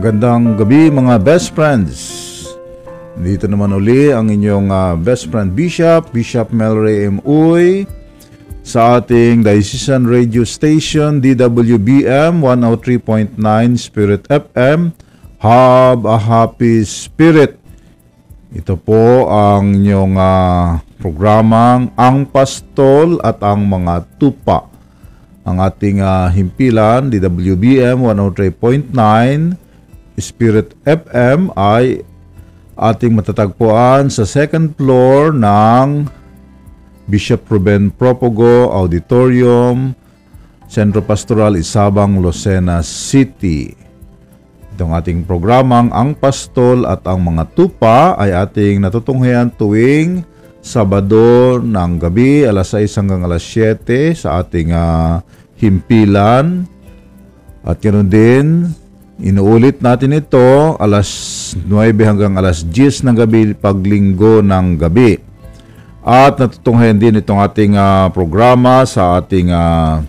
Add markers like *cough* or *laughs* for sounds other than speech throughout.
Magandang gabi mga best friends. Dito naman uli ang inyong uh, best friend Bishop, Bishop Melray M. Uy, sa ating Diocesan Radio Station DWBM 103.9 Spirit FM. Have a happy spirit. Ito po ang inyong uh, programang Ang Pastol at ang mga Tupa. Ang ating uh, himpilan DWBM 103.9 Spirit FM ay ating matatagpuan sa second floor ng Bishop Ruben Propogo Auditorium, Centro Pastoral Isabang, Lucena City. Itong ating programang Ang Pastol at ang mga tupa ay ating natutunghayan tuwing Sabado ng gabi, alas 6 hanggang alas 7 sa ating uh, himpilan. At ganoon din, Inuulit natin ito alas 9 hanggang alas 10 ng gabi paglinggo ng gabi. At natutunghayan din itong ating uh, programa sa ating uh,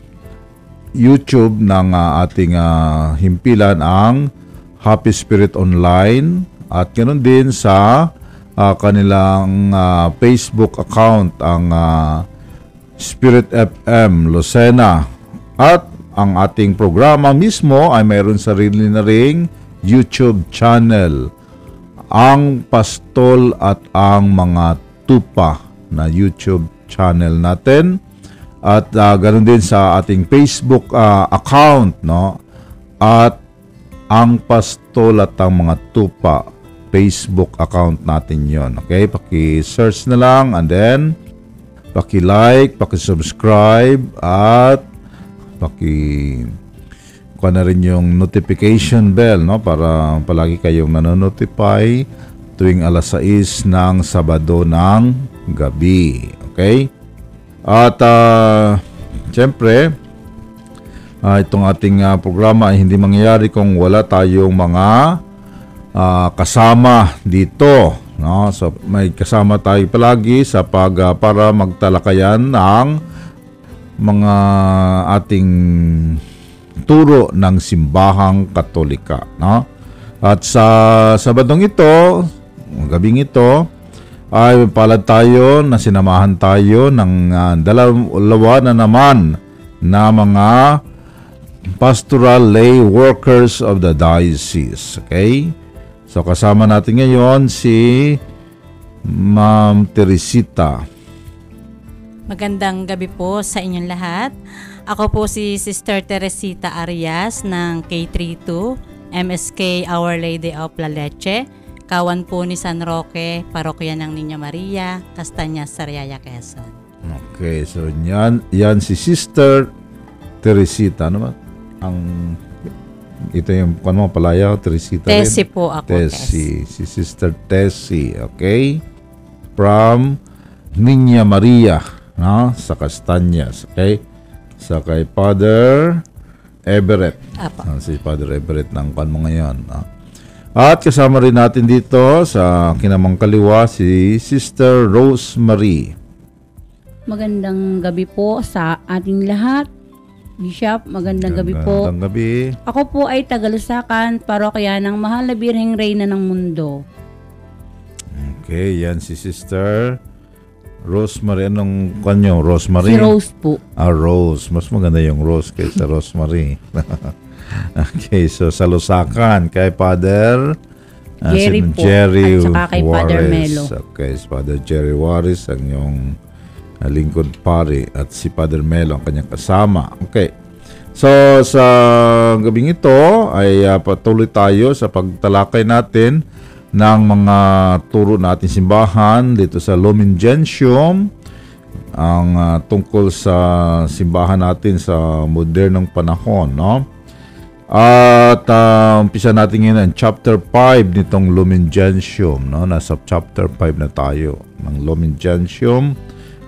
YouTube ng uh, ating uh, himpilan ang Happy Spirit Online at ganoon din sa uh, kanilang uh, Facebook account ang uh, Spirit FM Lucena at ang ating programa mismo ay mayroon sarili na ring YouTube channel. Ang Pastol at ang mga tupa na YouTube channel natin. At uh, ganoon din sa ating Facebook uh, account, no? At ang Pastol at ang mga tupa Facebook account natin yon Okay? Paki-search na lang and then paki-like, paki-subscribe at paki kuha na rin yung notification bell no para palagi kayong nanonotify tuwing alas 6 ng Sabado ng gabi. Okay? At uh, siyempre, uh, itong ating uh, programa ay hindi mangyayari kung wala tayong mga uh, kasama dito. No? So, may kasama tayo palagi sa pag, uh, para magtalakayan ng mga ating turo ng simbahang katolika. No? At sa Sabadong ito, gabing ito, ay palad tayo na sinamahan tayo ng uh, dalawa na naman na mga pastoral lay workers of the diocese. Okay? So kasama natin ngayon si Ma'am Teresita Magandang gabi po sa inyong lahat. Ako po si Sister Teresita Arias ng K32 MSK Our Lady of La Leche, kawan po ni San Roque, parokya ng Niña Maria, Castañas, Sariaya, Quezon. Okay, so yan, yan si Sister Teresita. Ano ba? Ang ito yung kung mo palaya, Teresita Tessie rin? po ako. Tessie. Si Sister Tessie, okay? From Niña Maria no? sa Castanyas. Okay? Sa kay Father Everett. Apa. Uh, si Father Everett ng kan mo ngayon. No? At kasama rin natin dito sa kinamang kaliwa si Sister Rosemary. Magandang gabi po sa ating lahat. Bishop, magandang gabi po. Magandang gabi. Ako po ay Tagalusakan, parokya ng Mahal na Birheng Reyna ng Mundo. Okay, yan si Sister Rosemary, anong kanyo? Rosemary? Si Rose po. Ah, Rose. Mas maganda yung Rose kaysa Rosemary. *laughs* okay, so sa Lusakan, kay Father uh, Jerry si po. Jerry At saka kay Juarez. Father Melo. Okay, si Father Jerry Juarez, ang yung uh, lingkod pari. At si Father Melo, ang kanyang kasama. Okay. So, sa gabing ito, ay uh, patuloy tayo sa pagtalakay natin ng mga turo natin simbahan dito sa Lumen Gentium ang uh, tungkol sa simbahan natin sa modernong panahon no? At uh, umpisa natin ngayon ang chapter 5 nitong Lumen Gentium no? Nasa chapter 5 na tayo ng Lumen Gentium.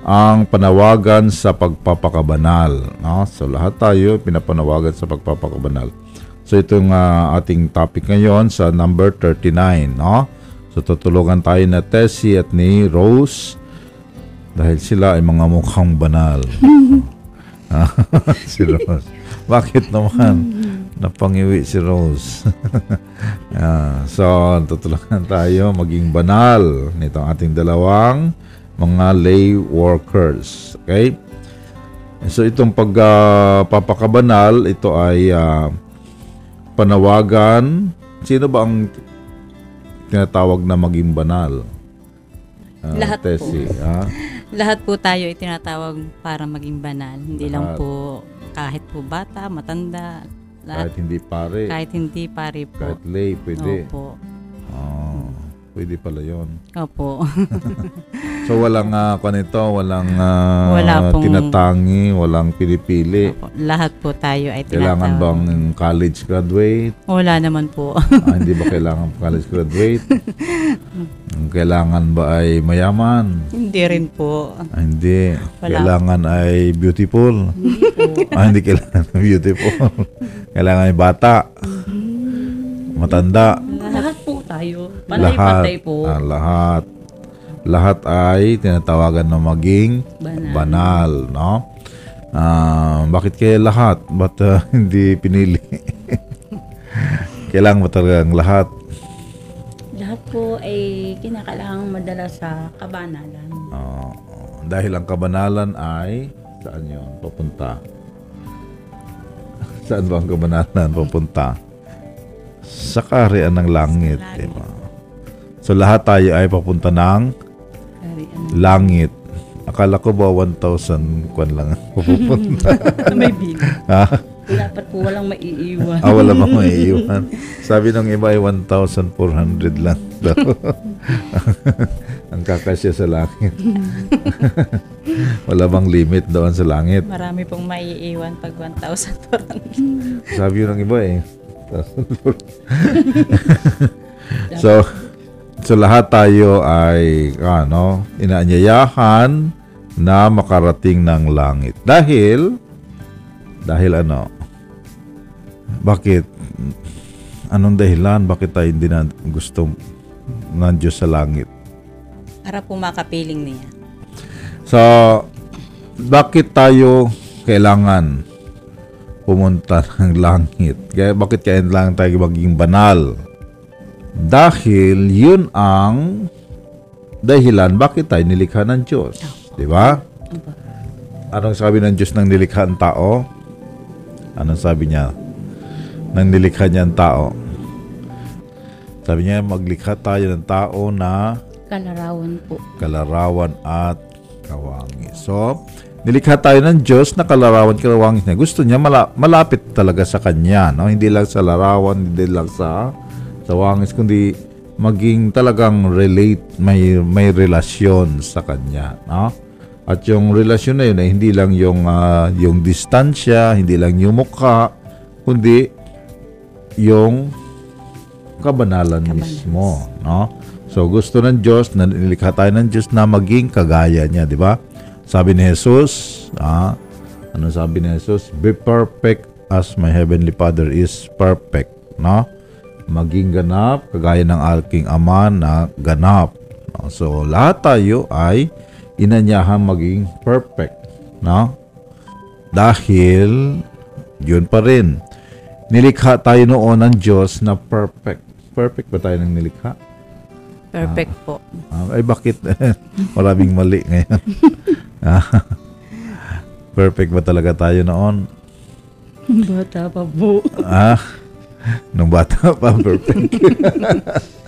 Ang panawagan sa pagpapakabanal no? So lahat tayo pinapanawagan sa pagpapakabanal So itong uh, ating topic ngayon sa number 39, no? So tutulungan tayo na Tessie at ni Rose dahil sila ay mga mukhang banal. *laughs* *laughs* si Rose. Bakit naman? Napangiwi si Rose. *laughs* Ah, so, tutulungan tayo maging banal nitong ating dalawang mga lay workers. Okay? So, itong pagpapakabanal, ito ay ah, panawagan. Sino ba ang tinatawag na maging banal? Ah, Lahat po. Tessie, ah? Lahat po tayo ay tinatawag para maging banal. Hindi lang Lahat. po kahit po bata, matanda, Kahit lahat. hindi pare, Kahit hindi pare po. kahit lay, pwede. Opo. Ah, pwede pala yon. Opo. *laughs* So walang uh, kanito, walang ah, Wala pong- tinatangi, walang pinipili. Lahat po tayo ay Kailangan tinatawag. bang college graduate? Wala naman po. Ah, hindi ba kailangan *laughs* college graduate? Ang Kailangan ba ay mayaman? hindi rin po. Ah, hindi. Wala. Kailangan ay beautiful. ah, hindi kailangan beautiful. kailangan ay bata. Matanda. Lahat po tayo. lahat. Pantay-pantay po. Ah, lahat. Lahat ay tinatawagan na maging Banal. banal, no? Ah, bakit kaya lahat? Ba't ah, *laughs* hindi pinili? *laughs* Kailangan ba talagang lahat? Lahat po ay kinakailangang madala sa kabanalan. Ah, dahil ang kabanalan ay saan yun? Papunta. *laughs* saan ba ang kabanalan papunta? Sa kaharian ng langit, di ba? So lahat tayo ay papunta ng. Langit. Akala ko ba 1,000 kwan lang ang *laughs* pupunta? na may bilang. ha? Dapat po walang maiiwan. Ah, wala bang maiiwan? Sabi ng iba ay 1,400 lang daw. *laughs* ang kakasya sa langit. *laughs* wala bang limit doon sa langit? Marami pong maiiwan pag 1,000 po. Sabi ng iba eh. so, so lahat tayo ay ano, inaanyayahan na makarating ng langit. Dahil dahil ano? Bakit anong dahilan bakit tayo hindi na gusto ng Diyos sa langit? Para po makapiling niya. So, bakit tayo kailangan pumunta *laughs* ng langit? Kaya bakit kailangan tayo maging banal? Dahil yun ang dahilan bakit tayo nilikha ng Diyos. Di ba? Anong sabi ng Diyos ng nilikha ang tao? Anong sabi niya? Nang nilikha niya ang tao. Sabi niya, maglikha tayo ng tao na Kalarawan po. kalarawan at kawangis. So, nilikha tayo ng Diyos na kalarawan kawangis niya. Gusto niya mala- malapit talaga sa Kanya. No? Hindi lang sa larawan, hindi lang sa, sa wangis, kundi maging talagang relate, may, may relasyon sa Kanya. No? At yung relasyon na yun ay hindi lang yung, ah, yung distansya, hindi lang yung mukha, kundi yung kabanalan mismo, no? So gusto ng Diyos na nilikha tayo ng Diyos na maging kagaya niya, di ba? Sabi ni Jesus, ah, ano sabi ni Jesus? Be perfect as my heavenly Father is perfect, no? Maging ganap kagaya ng aking Ama na ganap. No? So lahat tayo ay inanyahan maging perfect, no? Dahil yun pa rin. Nilikha tayo noon ng Diyos na perfect. Perfect ba tayo ng nilikha? Perfect po. Ah, ay bakit *laughs* maraming mali ngayon? *laughs* Ah, perfect ba talaga tayo noon? *laughs* Bata pa po. Ah, *laughs* nung bata pa, perfect.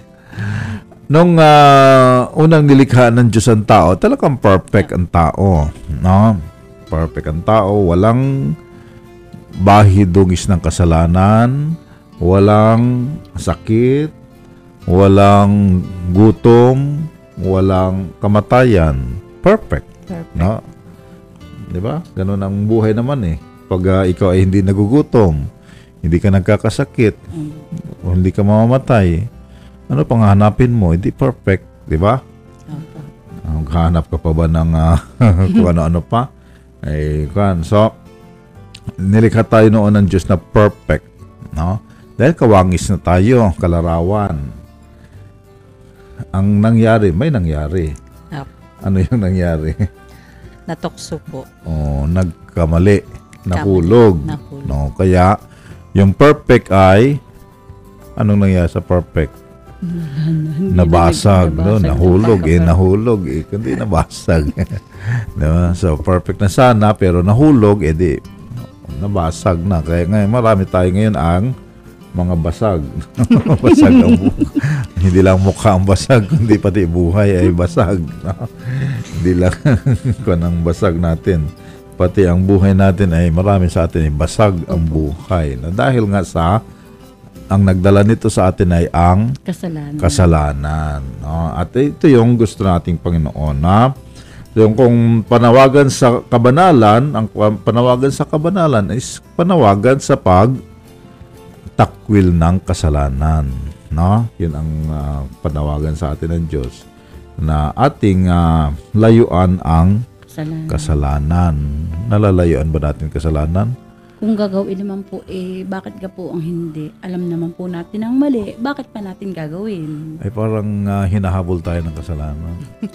*laughs* nung ah, unang nilikha ng Diyos ang tao, talagang perfect ang tao. No? Perfect ang tao. Walang bahidungis ng kasalanan. Walang sakit. Walang gutom. Walang kamatayan. Perfect. Perfect. No? 'Di ba? Ganun ang buhay naman eh. Pag ah, ikaw ay hindi nagugutom, hindi ka nagkakasakit, o hindi ka mamamatay, ano pang hanapin mo? Hindi perfect, 'di ba? Opo. Ah, Maghahanap ka pa ba ng ah, *laughs* kung ano-ano pa? Ay, kan. So, nilikha tayo noon ng Diyos na perfect, no? Dahil kawangis na tayo, kalarawan. Ang nangyari, may nangyari. Opo. Ano yung nangyari? Natukso po. oh, nagkamali, nahulog. Nahulog. No, kaya Yung perfect ay, anong nangyari sa perfect? Nabasag, no? Nahulog, eh, nahulog, eh, kundi nabasag. *laughs* diba? So, perfect na sana, pero nahulog, eh, di, nabasag na. Kaya ngayon, marami tayo ngayon ang mga basag. *laughs* basag ang buhay. Hindi lang mukha ang basag, kundi pati buhay ay basag. no? Hindi lang *laughs* kung ang basag natin. Pati ang buhay natin ay marami sa atin ay basag ang buhay. Na dahil nga sa ang nagdala nito sa atin ay ang Kasalanan. kasalanan. no? At ito yung gusto nating Panginoon na yung kung panawagan sa kabanalan, ang panawagan sa kabanalan is panawagan sa pag takwil ng kasalanan. No? Yun ang ah, panawagan sa atin ng Diyos na ating ah, layuan ang Kasalanan. kasalanan. Nalalayuan ba natin kasalanan? Kung gagawin naman po, eh, bakit ka po ang hindi? Alam naman po natin ang mali. Bakit pa natin gagawin? Ay parang ah, hinahabol tayo ng kasalanan. *laughs*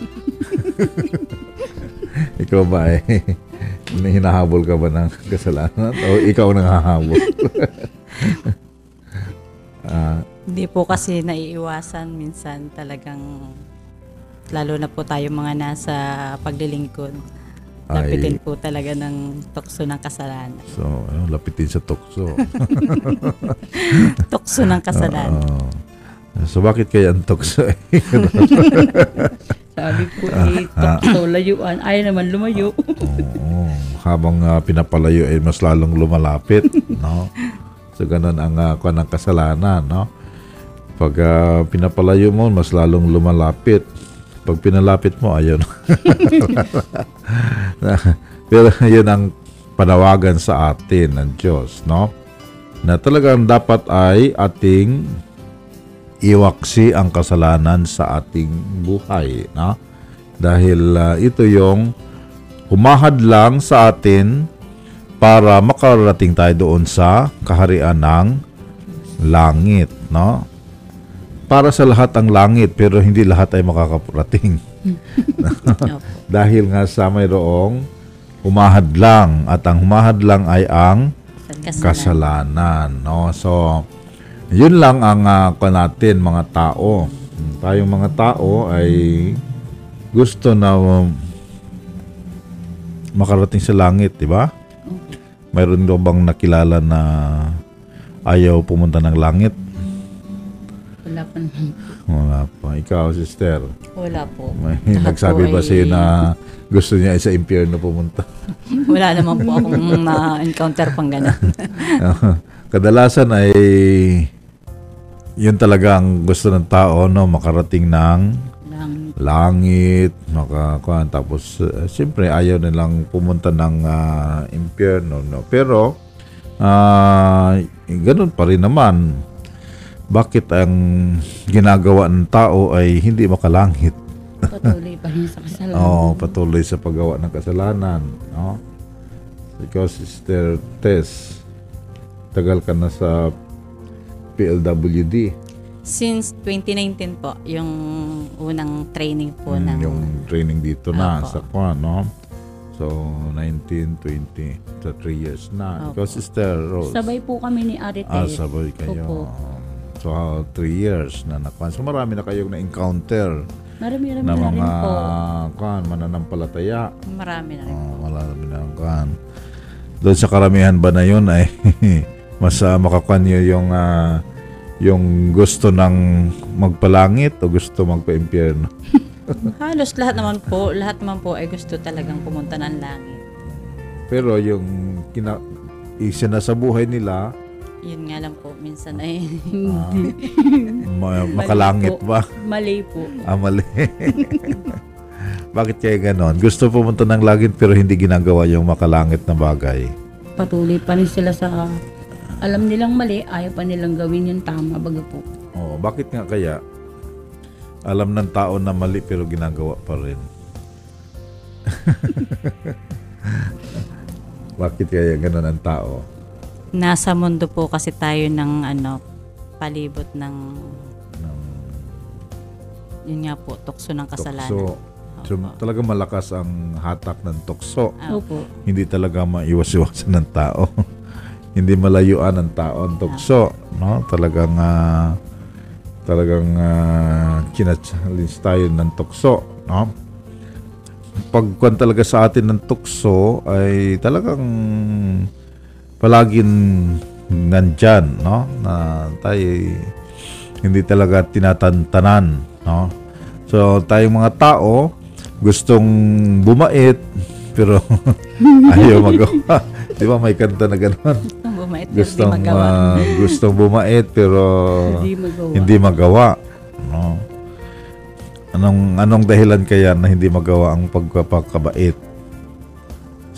ikaw ba eh? Hinahabol ka ba ng kasalanan? O ikaw nang hahabol? *laughs* Ah, Hindi po kasi naiiwasan minsan talagang lalo na po tayo mga nasa paglilingkod. Lapitin ay, po talaga ng tukso ng kasalanan. so, ano, lapitin sa tukso. *laughs* Tukso ng kasalanan. Oo. so, bakit kaya ang tukso eh? *laughs* Sabi ko, eh, tukso, layuan. Ayaw naman lumayo. Oo. Habang ah, pinapalayo ay mas lalong lumalapit, *laughs* no? So ganun ang uh, ng kasalanan, no? Pag ah, pinapalayo mo, mas lalong lumalapit. Pag pinalapit mo, ayun. *laughs* Pero yun ang panawagan sa atin ng Diyos, no? Na talagang dapat ay ating iwaksi ang kasalanan sa ating buhay, no? Dahil ah, ito yung humahad lang sa atin para makarating tayo doon sa kaharian ng langit, no? Para sa lahat ang langit pero hindi lahat ay makakarating. *laughs* Opo. Dahil nga sa mayroong humahad lang at ang humahad lang ay ang Kasalanan. kasalanan, no? So, yun lang ang uh, natin mga tao. Tayong mga tao ay gusto na um, makarating sa langit, di ba? Mayroon daw bang nakilala na ayaw pumunta ng langit? Wala pa naman. Wala pa. Ikaw, sister. Wala po. May Lahat nagsabi po ba ay- sa'yo na gusto niya ay sa impyerno pumunta? *laughs* Wala naman po akong na-encounter pang gano'n. *laughs* Kadalasan ay yun talaga ang gusto ng tao, no? Makarating ng Lang. langit, makakuan tapos uh, siyempre ayaw nilang pumunta ng ah, impyerno no pero ah ganun pa rin naman bakit ang ginagawa ng tao ay hindi makalangit Patuloy pa rin sa *laughs* kasalanan. oh patuloy sa paggawa ng kasalanan no ikaw sister Tess tagal ka na sa PLWD Since 2019 po, yung unang training po Mm, ng... yung training dito na Apo. sa Kwan, no? So, 19, 20, sa 3 years na. Ikaw, Opo. Sister Rose. Sabay po kami ni Ate Ah, Tess. sabay kayo. Opo. So, 3 years na nakwan. So, marami na kayong na-encounter Marami-rami na na rin po. kwan, mananampalataya. Marami na rin. Oh, marami na kwan. Doon sa karamihan ba na yun ay *laughs* mas uh, makakwan nyo yung ah, yung gusto ng magpalangit o gusto magpa-impyerno? *laughs* Halos lahat naman po, lahat naman po ay gusto talagang pumunta ng langit. Pero yung kina isa na sa buhay nila, Yun nga lang po, minsan ay ah, ma- *laughs* makalangit ba? Mali po. Ah, mali. *laughs* Bakit kaya ganon? Gusto pumunta ng langit pero hindi ginagawa yung makalangit na bagay. Patuloy pa rin sila sa alam nilang mali, ayaw pa nilang gawin yung tama baga po. Oh, bakit nga kaya alam ng tao na mali pero ginagawa pa rin? *laughs* bakit kaya ganon ang tao? Nasa mundo po kasi tayo ng ano, palibot ng yun nga po, tukso ng kasalanan. Tukso. So, talaga malakas ang hatak ng tukso. Opo. hindi talaga maiwas-iwasan ng tao. *laughs* hindi malayuan ng tao ang tukso, no? Talagang ah, talagang uh, challenge tayo ng tukso, no? Pagkuan talaga sa atin ng tukso ay talagang palaging nandyan, no? Na tayo hindi talaga tinatantanan, no? So, tayong mga tao gustong bumait pero *laughs* ayaw magawa. *laughs* Di ba may kanta na gano'n? Gustong bumait, pero di Gustong, magawa. ah, gustong bumait pero Hindi magawa. hindi magawa. No? Anong anong dahilan kaya na hindi magawa ang pagpapakabait?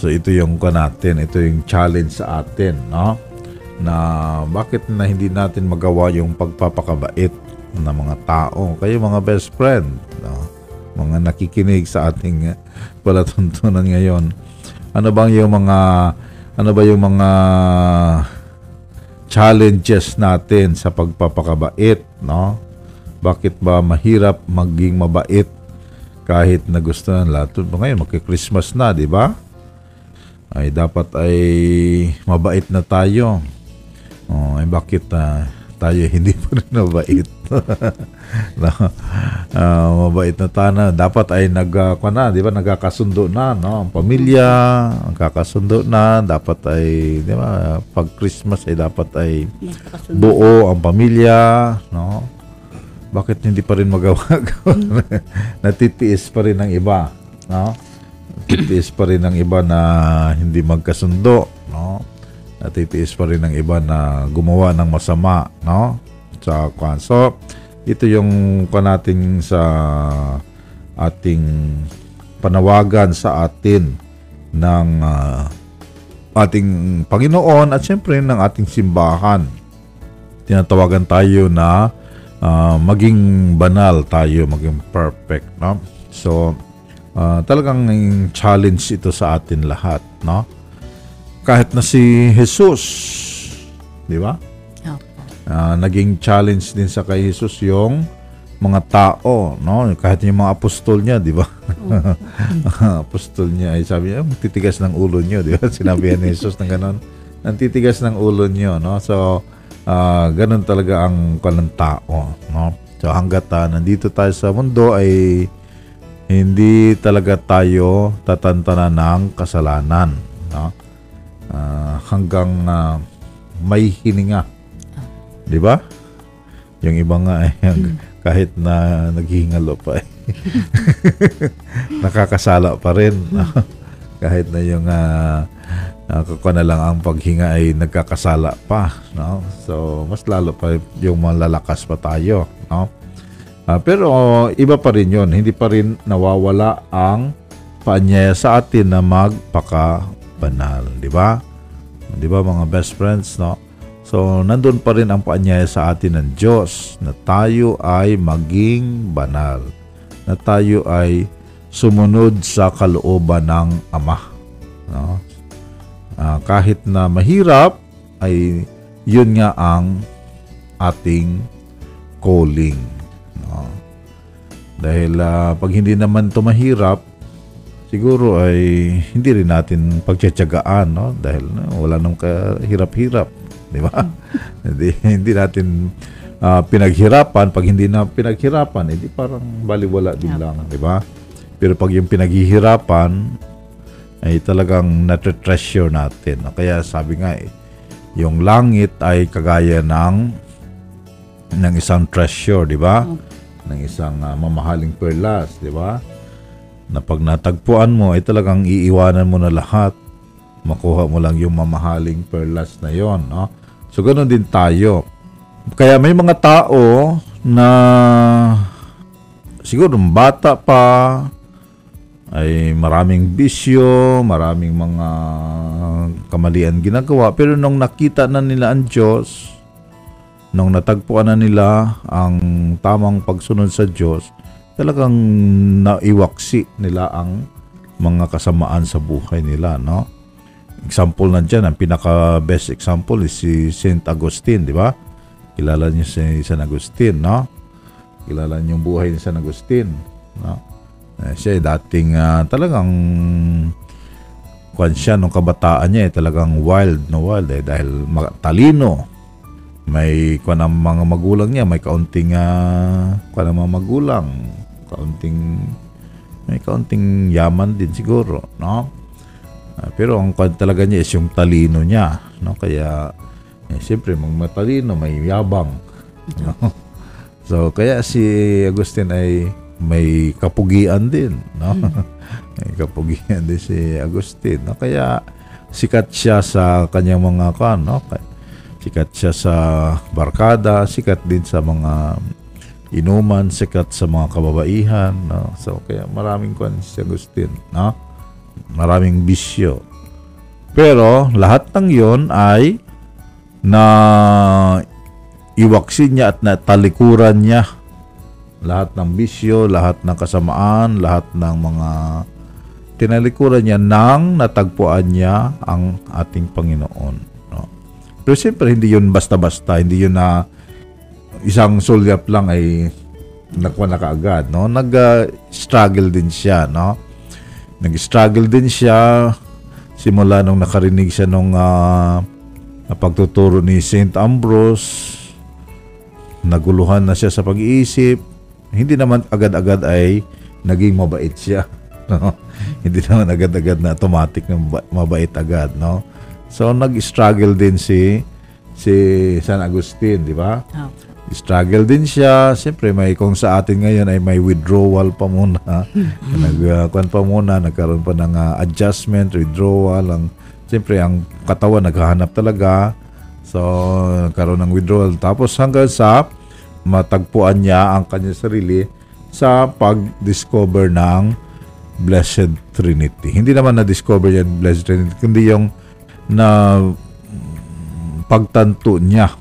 So ito yung ko natin, ito yung challenge sa atin, no? Na bakit na hindi natin magawa yung pagpapakabait ng mga tao, kayo mga best friend, no? Mga nakikinig sa ating eh, palatuntunan ngayon. Ano bang yung mga ano ba yung mga challenges natin sa pagpapakabait, no? Bakit ba mahirap maging mabait kahit na gusto ng lahat? Ngayon, magki-Christmas na, di ba? Ay dapat ay mabait na tayo. Oh, ay bakit ah, tayo hindi pa rin mabait? *laughs* no? Ah, mabait na tayo na. Dapat ay nag kuwan na, di ba? Nagkakasundo na, no? Ang pamilya, nagkakasundo na. Dapat ay, di ba? Pag Christmas ay dapat ay buo ang pamilya, no? Bakit hindi pa rin magawa? *laughs* Natitiis pa rin ng iba, no? Natitiis pa rin ng iba na hindi magkasundo, no? Natitiis pa rin ng iba na gumawa ng masama, no? Sa kwan. So, ito yung kwan sa ating panawagan sa atin ng ah, ating Panginoon at siyempre ng ating simbahan tinatawagan tayo na ah, maging banal tayo, maging perfect, no? So, ah, talagang challenge ito sa atin lahat, no? Kahit na si Jesus, di ba? Ah, naging challenge din sa kay Jesus yung mga tao, no? Kahit yung mga apostol niya, di ba? *laughs* apostol niya ay sabi niya, titigas ng ulo niyo, di ba? *laughs* Sinabi ni Jesus ng ganon. Ang titigas ng ulo niyo, no? So, ah ganun talaga ang kalang tao, no? So, hanggat ah, nandito tayo sa mundo ay hindi talaga tayo tatantanan ng kasalanan, no? Ah, hanggang ah, may hininga. 'Di ba? Yung iba nga eh, kahit na naghihingalo pa eh. *laughs* nakakasala pa rin. no? kahit na yung uh, na lang ang paghinga ay nagkakasala pa. No? So, mas lalo pa yung malalakas pa tayo. No? Ah, pero iba pa rin yun. Hindi pa rin nawawala ang paanyaya sa atin na magpaka-banal. Di ba? Di ba mga best friends, no? So, nandun pa rin ang paanyaya sa atin ng Diyos na tayo ay maging banal. Na tayo ay sumunod sa kalooban ng Ama. No? Ah, kahit na mahirap, ay yun nga ang ating calling. Dahil ah, pag hindi naman ito mahirap, siguro ay hindi rin natin pagtsatsagaan, no? Dahil no, wala nang kahirap-hirap, di ba? *laughs* hindi, hindi natin ah, pinaghirapan. Pag hindi na pinaghirapan, edi parang baliwala din lang, di ba? Pero pag yung pinaghihirapan, ay talagang natre-treasure natin. no? Kaya sabi nga eh, yung langit ay kagaya ng ng isang treasure, di ba? Ng isang ah, mamahaling perlas, di ba? Na pag natagpuan mo, ay talagang iiwanan mo na lahat. Makuha mo lang yung mamahaling perlas na yon, no? So, ganun din tayo. Kaya may mga tao na siguro bata pa, ay maraming bisyo, maraming mga kamalian ginagawa. Pero nung nakita na nila ang Diyos, nung natagpuan na nila ang tamang pagsunod sa Diyos, talagang naiwaksi nila ang mga kasamaan sa buhay nila, no? Example na dyan, ang pinaka-best example is si Saint Agustin, di ba? Kilala niyo si San Agustin, no? Kilala niyo yung buhay ni San Agustin, no? Eh, siya dating ah, talagang kwan siya nung kabataan niya eh, talagang wild na wild eh dahil talino. May kwan ang mga magulang niya, may kaunting uh, kwan ang mga magulang, kaunting may kaunting yaman din siguro, no? Ah, pero ang kwan talaga niya is yung talino niya, no? Kaya eh, siyempre mang matalino, may yabang. No? *laughs* So kaya si Agustin ay may kapugian din, no? *laughs* may kapugian din si Agustin, no? Kaya sikat siya sa kanyang mga kan, no? Sikat siya sa barkada, sikat din sa mga inuman, sikat sa mga kababaihan, no? So kaya maraming kan si Agustin, no? Maraming bisyo. Pero lahat ng 'yon ay na iwaksin niya at natalikuran niya lahat ng bisyo, lahat ng kasamaan, lahat ng mga tinalikuran niya nang natagpuan niya ang ating Panginoon. Pero siyempre, hindi yun basta-basta, hindi yun na isang sulyap lang ay nakuha na kaagad. No? Nag-struggle din siya. No? Nag-struggle din siya simula nung nakarinig siya nung uh, pagtuturo ni St. Ambrose naguluhan na siya sa pag-iisip. Hindi naman agad-agad ay naging mabait siya. *laughs* No? Hindi naman agad-agad na automatic na mabait agad. No? So, nag-struggle din si si San Agustin, di ba? Oh. Struggle din siya. Siyempre, may kung sa atin ngayon ay may withdrawal pa muna. *laughs* Nagkuhan pa muna, nagkaroon pa ng uh, adjustment, withdrawal. Ang, siyempre, ang katawan naghahanap talaga So, nagkaroon ng withdrawal. Tapos hanggang sa matagpuan niya ang kanyang sarili sa pag-discover ng Blessed Trinity. Hindi naman na-discover yan Blessed Trinity, kundi yung na pagtanto niya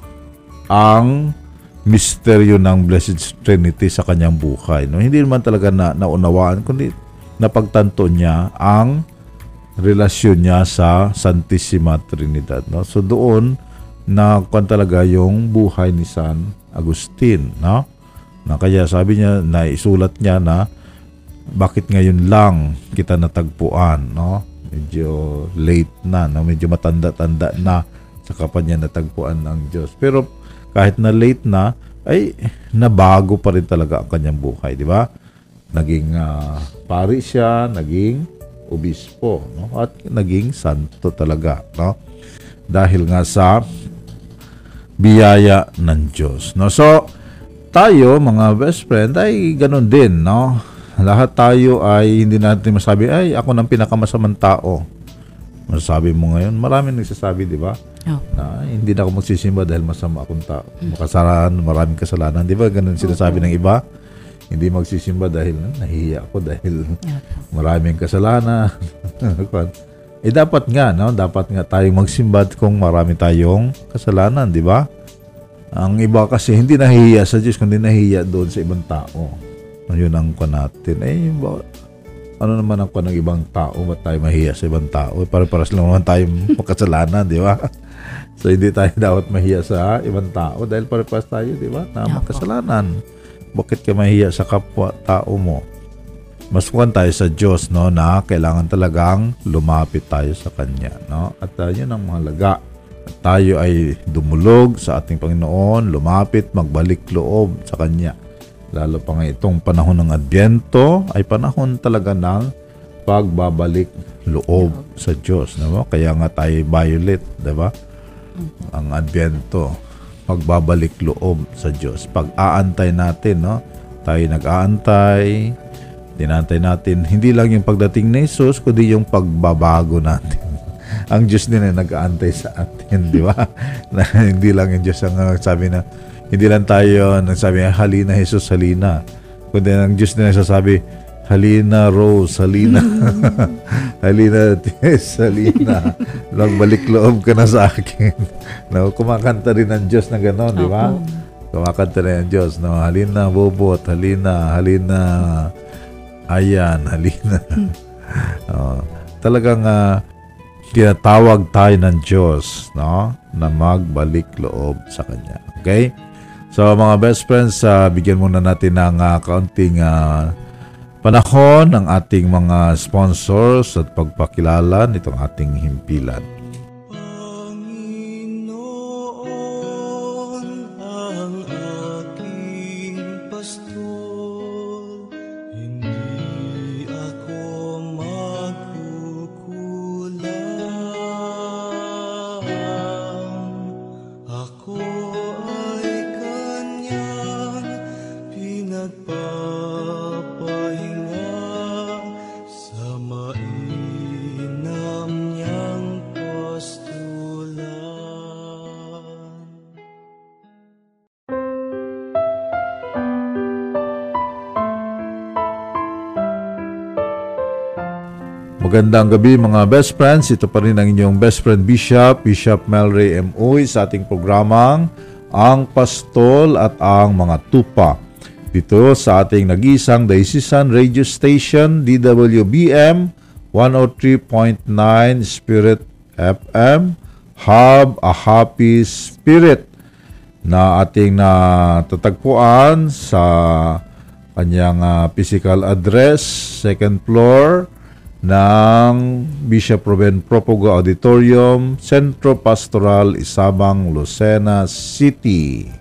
ang misteryo ng Blessed Trinity sa kanyang buhay. No? Hindi naman talaga na naunawaan, kundi napagtanto niya ang relasyon niya sa Santissima Trinidad. No? So doon, na kwan talaga yung buhay ni San Agustin, no? Na kaya sabi niya, na isulat niya na bakit ngayon lang kita natagpuan, no? Medyo late na, no? medyo matanda-tanda na sa kapanya natagpuan ng Diyos. Pero kahit na late na, ay nabago pa rin talaga ang kanyang buhay, di ba? Naging uh, pari siya, naging obispo, no? At naging santo talaga, no? Dahil nga sa biyaya ng Diyos. No? So, tayo, mga best friend, ay ganun din. No? Lahat tayo ay hindi natin masabi, ay, ako ng pinakamasamang tao. Masasabi mo ngayon, marami nagsasabi, di ba? Oh. Na hindi na ako magsisimba dahil masama akong tao. Makasalanan, maraming kasalanan. Di ba? Ganun sinasabi ng iba. Hindi magsisimba dahil nahihiya ako dahil maraming kasalanan. *laughs* Eh dapat nga, no? Dapat nga tayong magsimba kung marami tayong kasalanan, di ba? Ang iba kasi hindi nahihiya sa Diyos, kundi nahihiya doon sa ibang tao. Yun ang kwa natin. Eh, ba, ano naman ang kwa ng ibang tao? Ba't tayo mahiya sa ibang tao? Eh, para-paras lang naman tayong *laughs* makasalanan, di ba? *laughs* So, hindi tayo dapat mahiya sa ibang tao dahil para-paras tayo, di ba? Na makasalanan. Bakit ka mahiya sa kapwa tao mo? mas kuhan tayo sa Diyos no na kailangan talagang lumapit tayo sa kanya no at uh, yun ang mahalaga at tayo ay dumulog sa ating Panginoon lumapit magbalik loob sa kanya lalo pa nga itong panahon ng Adbyento ay panahon talaga ng pagbabalik loob sa Diyos no kaya nga tayo violet di ba? Ang Adbyento pagbabalik loob sa Diyos. Pag-aantay natin no? Tayo nag-aantay Tinantay natin hindi lang yung pagdating ni Jesus, kundi yung pagbabago natin. *laughs* ang Diyos din ay nag-aantay sa atin, di ba? *laughs* na hindi lang yung Diyos ang sabi na, hindi lang tayo nagsabi, halina Jesus, halina. Kundi ang Diyos din sasabi, halina Rose, halina. *laughs* halina Tess, halina. *laughs* Magbalik loob ka na sa akin. no, kumakanta rin ang Diyos na gano'n, di ba? Kumakanta rin ang Diyos. No, halina Bobot, halina, halina Ayan, halina. uh, *laughs* talagang uh, tinatawag tayo ng Diyos no? na magbalik loob sa Kanya. Okay? So mga best friends, uh, bigyan muna natin ng uh, kaunting uh, panahon ng ating mga sponsors at pagpakilala nitong ating himpilan. Pinagpapahinga sa mainam niyang pastulan. Magandang gabi mga best friends. Ito pa rin ang inyong best friend Bishop, Bishop Melray M. Uy sa ating programang Ang Pastol at ang Mga Tupa. Dito sa ating nag-isang Diocesan Radio Station, DWBM 103.9 Spirit FM, Hub a Happy Spirit na ating natatagpuan sa kanyang ah, physical address, second floor ng Bishop Ruben Propogo Auditorium, Centro Pastoral, Isabang, Lucena City.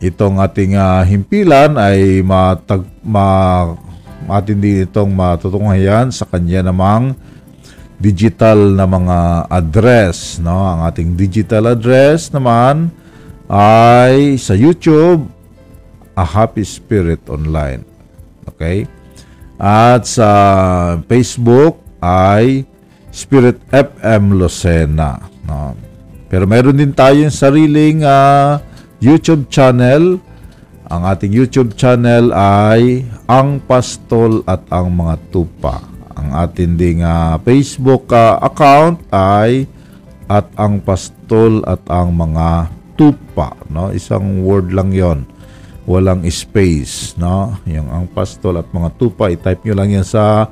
Itong ating ah, himpilan ay matag, ma, matindi itong matutunghayan sa kanya namang digital na mga address. No? Ang ating digital address naman ay sa YouTube, A Happy Spirit Online. Okay? At sa Facebook ay Spirit FM Lucena. No? Pero meron din tayong sariling ah, YouTube channel. Ang ating YouTube channel ay Ang Pastol at ang Mga Tupa. Ang ating ding ah, Facebook ah, account ay at ang pastol at ang mga tupa no? Isang word lang yon. Walang space no? Yung ang pastol at mga tupa i-type nyo lang yan sa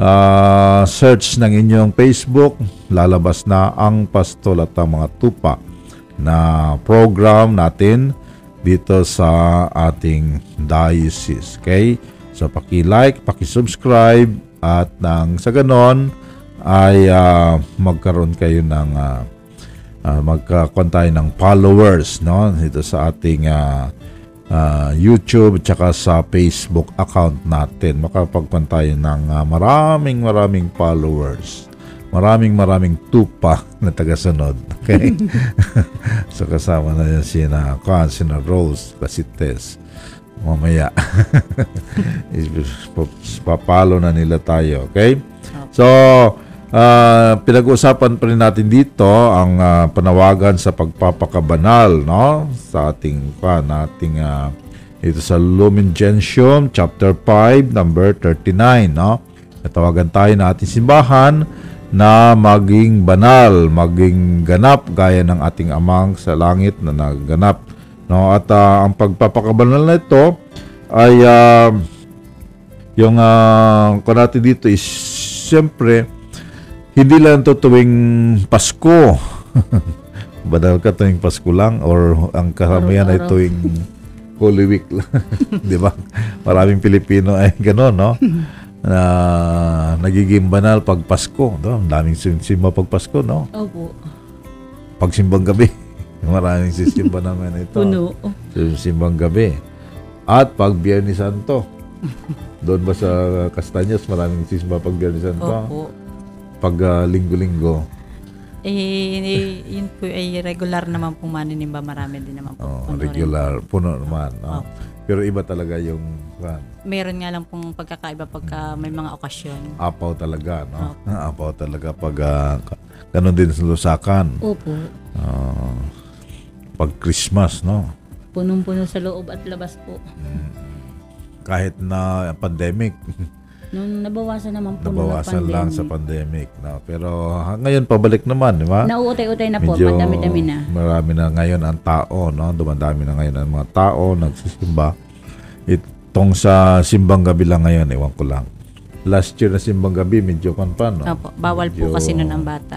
ah, search ng inyong Facebook. Lalabas na ang pastol at ang mga tupa na program natin dito sa ating diocese okay? So paki-like paki-subscribe at nang sa ganon ay ah, magkaroon kayo ng ah, uh, magkakaroon tayo ng followers no? Dito sa ating ah, ah, YouTube at sa Facebook account natin. Makapagpan tayo ng ah, maraming maraming followers maraming maraming tupa na tagasunod. Okay? *laughs* So kasama na yan si na Kwan, si na Rose Casites mamaya. *laughs* Papalo na nila tayo okay? So Ah, pinag-uusapan pa rin natin dito ang ah, panawagan sa pagpapakabanal no? Sa ating pa nating ah, ito sa Lumen Gentium chapter 5 number 39 no? Natawagan tayo na ating simbahan na maging banal, maging ganap gaya ng ating amang sa langit na nagganap no at ah, ang pagpapakabanal na ito ay ah, yung uh, natin dito is siyempre hindi lang to tuwing Pasko. *laughs* Badal ka tuwing Pasko lang or ang karamihan ay tuwing Holy Week lang. *laughs* Di ba? Maraming Pilipino ay gano'n, no? *laughs* na nagiging banal pag Pasko. No? Ang daming sim- simba pag Pasko, no? Opo. Pag simbang gabi. *laughs* Maraming sisimba naman ito. Puno. Sim- Simbang gabi. At pag Biyernes Santo. Doon ba sa Castañas maraming simba pag Biyernes Santo? Opo. Pag ah, linggo-linggo. Eh, eh, yun po ay regular naman pong maninimba. Marami din naman po. Oh, Puno rin. regular. Puno naman. no? Pero iba talaga yung kan, Meron nga lang pong pagkakaiba pagka may mga okasyon. apaw talaga. No? Apaw talaga pag ah, ka- ganun din sa Lusakan. Opo. Ah, pag Christmas, no? Punong-puno sa loob at labas po. Kahit na pandemic, *laughs* Nung nabawasan naman po nabawasan lang sa pandemic. No? Pero ha- ngayon pabalik naman, di ba? Nauutay-utay na po. Medyo Madami-dami na. marami na ngayon ang tao, no? Dumadami na ngayon ang mga tao nagsisimba. Itong sa simbang gabi lang ngayon, ewan ko lang. Last year na simbang gabi, medyo kan pa, no? Opo. Bawal po Medyo- kasi nun ang bata.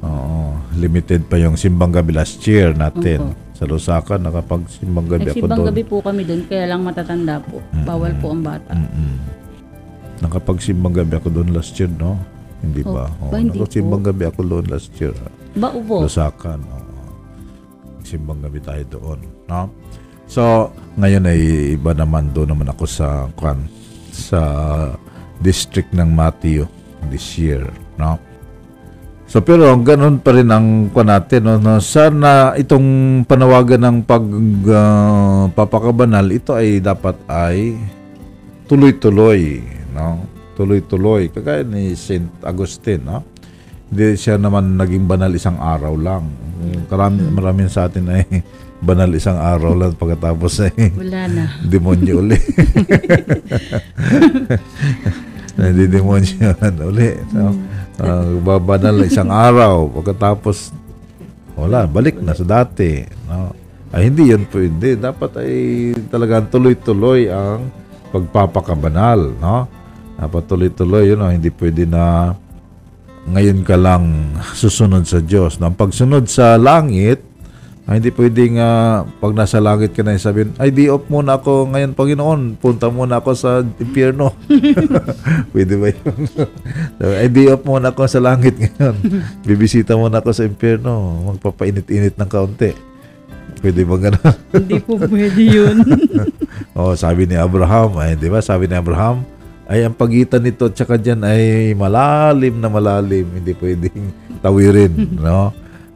Oo, limited pa yung simbang gabi last year natin. Sa Lusaka, nakapag simbang gabi ako Nagsibang doon. gabi po kami doon, kaya lang matatanda po. Bawal po ang bata. Mm-mm. Nakapagsimbang gabi ako doon last year, no? Hindi ba? Oh, ba, hindi nakapagsimbang gabi ako doon last year. Ba, upo. Lusakan. oo. Simbang gabi tayo doon. No? So, ngayon ay iba naman doon naman ako sa kwan, sa district ng Matthew this year. No? So pero ganun pa rin ang kwan natin. No? No? Sana itong panawagan ng pag ah, papakabanal, ito ay dapat ay tuloy-tuloy. No? Tuloy-tuloy. Kagaya ni Saint Agustin. No? Hindi siya naman naging banal isang araw lang. Karami, maraming sa atin ay *laughs* banal isang araw lang pagkatapos ay Wala na. *laughs* demonyo uli. *laughs* Hindi demonyo uli. So, uh, babanal isang araw pagkatapos wala, balik na sa dati. No? Ay hindi yun pwede. Dapat ay talagang tuloy-tuloy ang pagpapakabanal. No? Dapat tuloy-tuloy yun. No? Hindi pwede na ngayon ka lang susunod sa Diyos. No? Ang pagsunod sa langit, ay hindi pwedeng ah, pag nasa langit ka na sabihin, ay di off muna ako ngayon Panginoon, punta muna ako sa impyerno. *laughs* Pwede ba yun? Sabi, *laughs* ay di off muna ako sa langit ngayon. Bibisita muna ako sa impyerno, magpapainit-init ng kaunti. Pwede ba gano'n? Hindi po pwede yun. *laughs* oh, sabi ni Abraham, ay di ba? Sabi ni Abraham, ay ang pagitan nito at saka dyan ay malalim na malalim, hindi pwedeng *laughs* tawirin, no?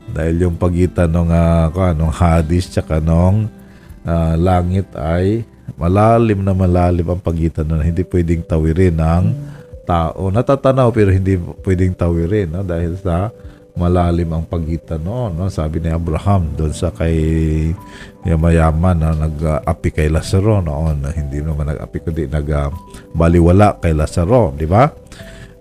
Dahil yung pagitan ng uh, nung Hades tsaka nung ah, langit ay malalim na malalim ang pagitan nun. Hindi pwedeng tawirin ng tao. Natatanaw pero hindi pwedeng tawirin no? dahil sa malalim ang pagitan noon. No? Sabi ni Abraham doon sa kay mayaman na nag-api kay Lazaro noon. na Hindi naman nag-api kundi nag-baliwala kay Lazaro. Di ba?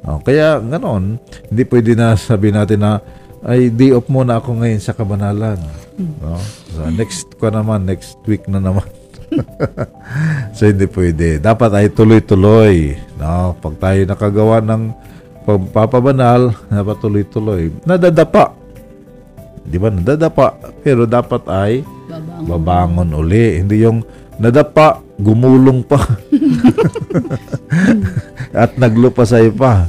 Oh, kaya ganon, hindi pwede na sabi natin na ay day off muna ako ngayon sa kabanalan. No? So, next ko naman, next week na naman. *laughs* so hindi pwede. Dapat ay tuloy-tuloy. No? Pag tayo nakagawa ng pagpapabanal, dapat tuloy-tuloy. Nadadapa. Di ba? Nadadapa. Pero dapat ay Babangon. babangon uli. Hindi yung nadapa, gumulong pa. *laughs* At naglupasay pa.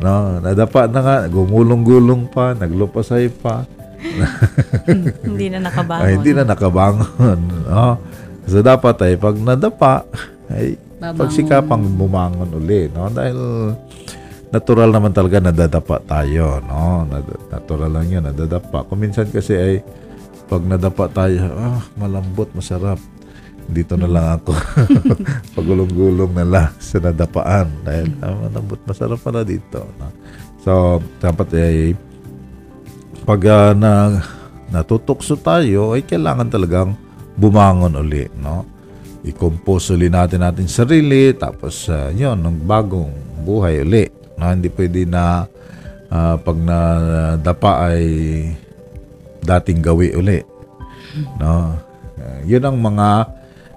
No, nadapa na nga, gumulong-gulong pa, naglupasay pa. *laughs* Hindi na nakabangon. Ay, hindi na nakabangon. No? So dapat ay pag nadapa, ay Babangon. pagsikapang bumangon uli. No? Dahil natural naman talaga nadadapa tayo. No? Natural lang yun, nadadapa. Kung minsan kasi ay pag nadapa tayo, ah, malambot, masarap. Dito na lang ako. *laughs* Pagulong-gulong na lang sa nadapaan. Dahil ah, malambot, masarap pala dito. No? So, dapat ay pag ah, na, natutukso tayo, ay kailangan talagang bumangon uli. No? I-compose uli natin natin sarili, tapos uh, yun, ng bagong buhay uli. No? Hindi pwede na ah, pag nadapa ay dating gawi uli. No? Ah, yun ang mga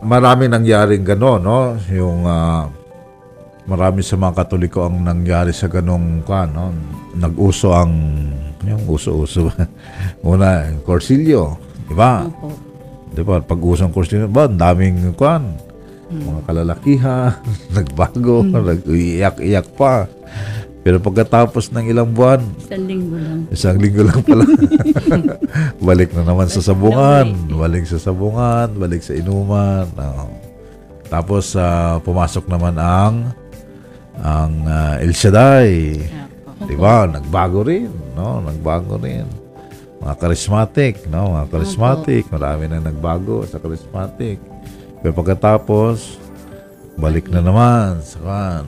marami nangyaring gano'n, no? Yung ah, marami sa mga Katoliko ang nangyari sa ganong kan, no? Nag-uso ang yung uso-uso. *laughs* Una, Corsilio, di ba? Opo. Di ba? Pag-usong Corsilio, ba, ang daming kan, mga kalalakihan, *laughs* nagbago, nag-iyak-iyak pa. Pero pagkatapos ng ilang buwan, Isang linggo lang. Isang linggo lang pala. *laughs* balik na naman sa sabungan. Balik sa sabungan, balik sa inuman. Oo. Tapos ah, pumasok naman ang ang ah, El Shaddai. 'Di ba? Nagbago rin, no? Nagbago rin. Mga charismatic, no? Mga charismatic, marami na nagbago sa charismatic. Pero pagkatapos balik na naman sa kan.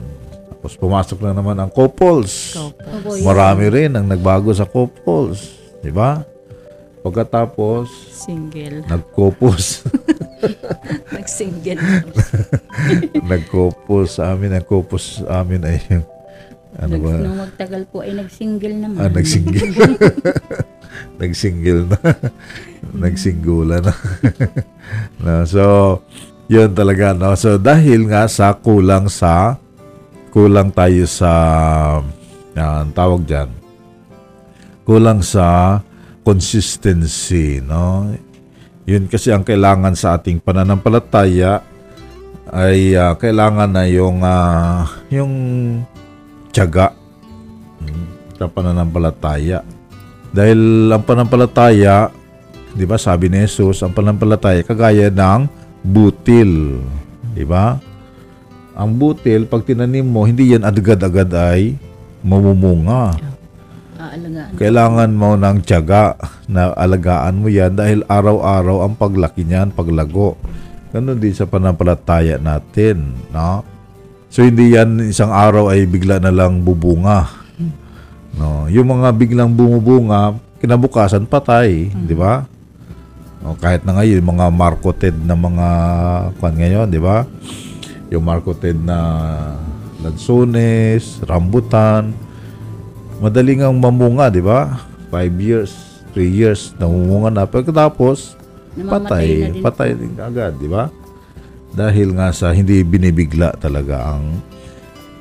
Tapos pumasok na naman ang couples. Opo, yun. Marami rin ang nagbago sa couples. Di ba? Pagkatapos, Single. nag-couples. *laughs* Nag-single. *laughs* nag-couples sa amin. Ang couples sa amin ay yung, ano Nag, ba? nung magtagal po ay nag-single naman. Ah, nagsingle. *laughs* nagsingle na. *laughs* Nagsingula na. *laughs* no, so, yun talaga. No? So, dahil nga sa kulang sa kulang tayo sa ang tawag dyan kulang sa consistency no yun kasi ang kailangan sa ating pananampalataya ay ah, kailangan na yung ah, yung tiyaga mm, sa pananampalataya. Dahil ang pananampalataya, 'di ba, sabi ni Jesus, ang pananampalataya kagaya ng butil, 'di ba? Ang butil pag tinanim mo, hindi yan agad-agad ay mamumunga. Aalagaan. Kailangan mo ng tiyaga na alagaan mo yan dahil araw-araw ang paglaki niyan, paglago. Ganun din sa panampalataya natin, no? So hindi yan isang araw ay bigla na lang bubunga. No, yung mga biglang bumubunga, kinabukasan patay, di ba? O, kahit na ngayon, yung mga marketed na mga kwan ngayon, di ba? Yung marketed na lansones, rambutan, madaling ang mamunga, di ba? Five years, three years, namumunga na. Pagkatapos, patay, na din patay din agad, di ba? Dahil nga sa hindi binibigla talaga ang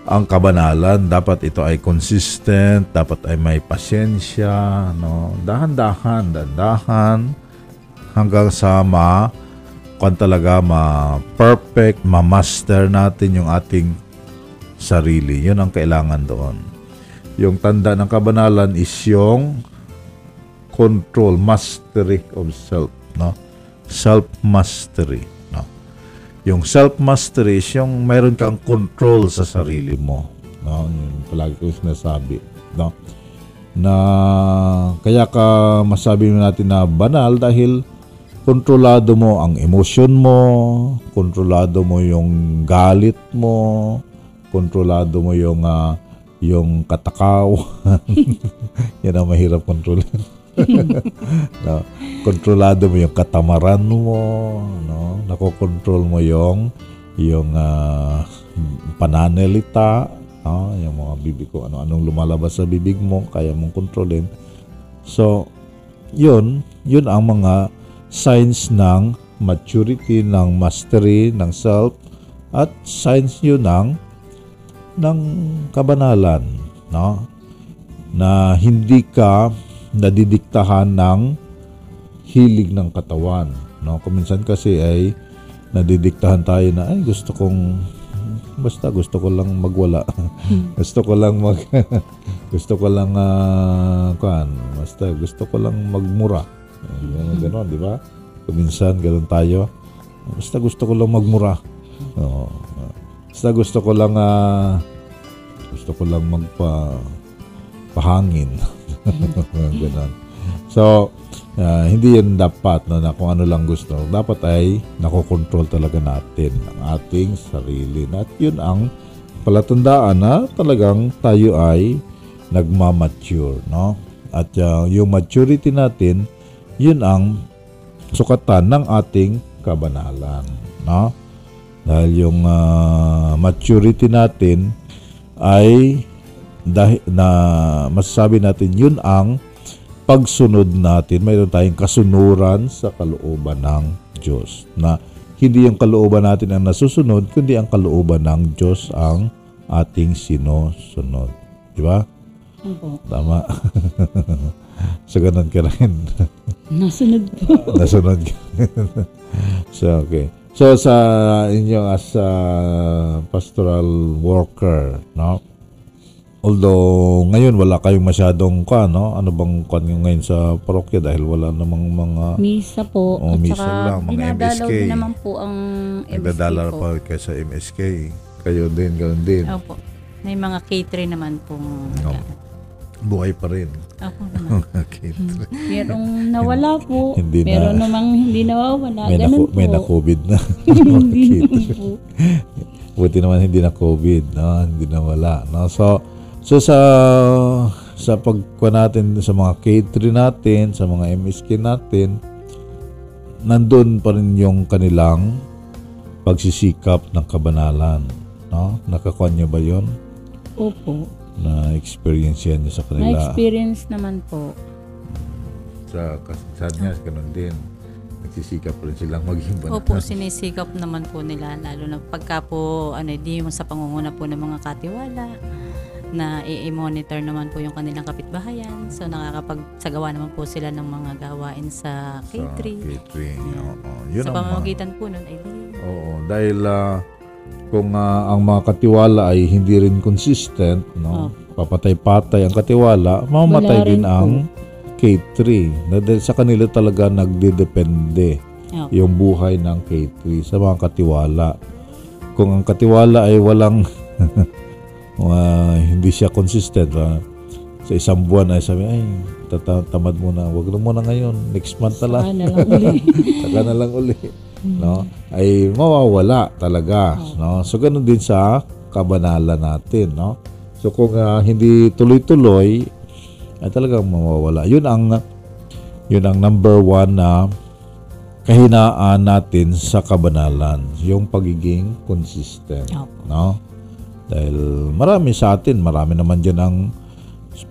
ang kabanalan, dapat ito ay consistent, dapat ay may pasyensya, no? Dahan-dahan, dahan hanggang sa ma kung talaga ma-perfect, ma-master natin yung ating sarili. Yun ang kailangan doon. Yung tanda ng kabanalan is yung control, mastery of self, no? Self-mastery, no? Yung self-mastery is yung mayroon kang control sa sarili mo, no? Yung palagi ko sinasabi, no? Na kaya ka masabi natin na banal dahil kontrolado mo ang emosyon mo, kontrolado mo yung galit mo, kontrolado mo yung ah, yung katakawan. *laughs* Yan ang mahirap kontrolin. No? Kontrolado mo yung katamaran mo, no? Nakokontrol mo yung yung ah, pananalita, no? yung mga bibig ko, ano anong lumalabas sa bibig mo, kaya mong kontrolin. So, yun, yun ang mga signs ng maturity, ng mastery, ng self, at signs yun ng ng kabanalan, no? Na hindi ka nadidiktahan ng hilig ng katawan, no? Kuminsan kasi ay nadidiktahan tayo na ay gusto kong basta gusto ko lang magwala. *laughs* gusto ko lang mag *laughs* gusto ko lang ah, kuan, basta gusto ko lang magmura. Ganun, ganon, di ba? Kuminsan ganun tayo. Basta gusto ko lang magmura. Oo. Basta gusto ko lang ah, gusto ko lang magpa pahangin. *laughs* *laughs* Ganon. So, ah, hindi yan dapat no, na kung ano lang gusto. Dapat ay nakokontrol talaga natin ang ating sarili. At yun ang palatandaan na talagang tayo ay nagmamature. No? At ah, yung maturity natin, yun ang sukatan ng ating kabanalan. No? Dahil yung ah, maturity natin ay dahil na masasabi natin yun ang pagsunod natin. Mayroon tayong kasunuran sa kalooban ng Diyos. Na hindi yung kalooban natin ang nasusunod, kundi ang kalooban ng Diyos ang ating sinusunod. Di ba? Opo. Tama. *laughs* so, ganun ka rin. *laughs* Nasunod po. *laughs* Nasunod ka. so, okay. So, sa inyo as a pastoral worker, no? Although, ngayon wala kayong masyadong ka, no? Ano bang kan ngayon sa parokya dahil wala namang mga Misa po. Oh, at misa saka lang, mga MSK. din naman po ang MSK nagdadala po. pa kayo sa MSK. Kayo din, ganun din. Opo. May mga catering naman pong No. Buhay pa rin. Ako *laughs* naman. okay. Merong nawala po. Hindi na- Meron namang hindi nawawala. May, Ganun naku, po. may na. *laughs* hindi Okay. naman po. Buti naman hindi na COVID, no? Hindi na wala, no? So, so sa sa pagkuha natin sa mga catering natin, sa mga MSK natin, nandun pa rin yung kanilang pagsisikap ng kabanalan, no? Nakakuha niyo ba 'yon? Opo. Na experience yan niyo sa kanila. Na-experience naman po. Sa kasad niya, ganun din. Nagsisikap rin silang maging banal. Opo, sinisikap naman po nila. Lalo na pagka po, ano, di mo sa pangunguna po ng mga katiwala na i-monitor naman po yung kanilang kapitbahayan. So, nakakapagsagawa naman po sila ng mga gawain sa Sa catering. catering, oo. Yun Sa pamamagitan po nun, ay Oo, dahil ah, kung ah, ang mga katiwala ay hindi rin consistent, no? Papatay-patay ang katiwala, mamamatay din ang K3. Na dahil sa kanila talaga nagdedepende Opo. yung buhay ng K3 sa mga katiwala. Kung ang katiwala ay walang *laughs* ah, hindi siya consistent, ah, sa isang buwan ay sabi, ay, tamad muna, wag na muna ngayon, next month na lang. Saka na lang uli. *laughs* Saka na lang uli. No? Ay mawawala talaga. No? So, ganun din sa kabanalan natin. No? So, kung ah, hindi tuloy-tuloy, ay talagang mawawala. Yun ang, yun ang number one na kahinaan natin sa kabanalan. Yung pagiging consistent. No? Dahil marami sa atin, marami naman dyan ang